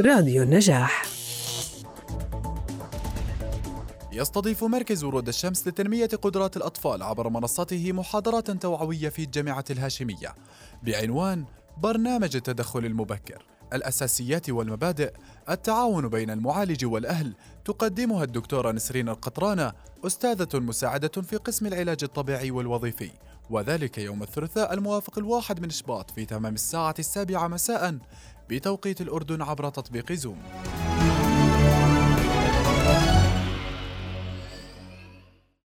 راديو النجاح. يستضيف مركز ورود الشمس لتنمية قدرات الأطفال عبر منصته محاضرات توعوية في الجامعة الهاشمية بعنوان برنامج التدخل المبكر. الأساسيات والمبادئ التعاون بين المعالج والأهل تقدمها الدكتورة نسرين القطرانة أستاذة مساعدة في قسم العلاج الطبيعي والوظيفي. وذلك يوم الثلاثاء الموافق الواحد من شباط في تمام الساعة السابعة مساء بتوقيت الأردن عبر تطبيق زوم.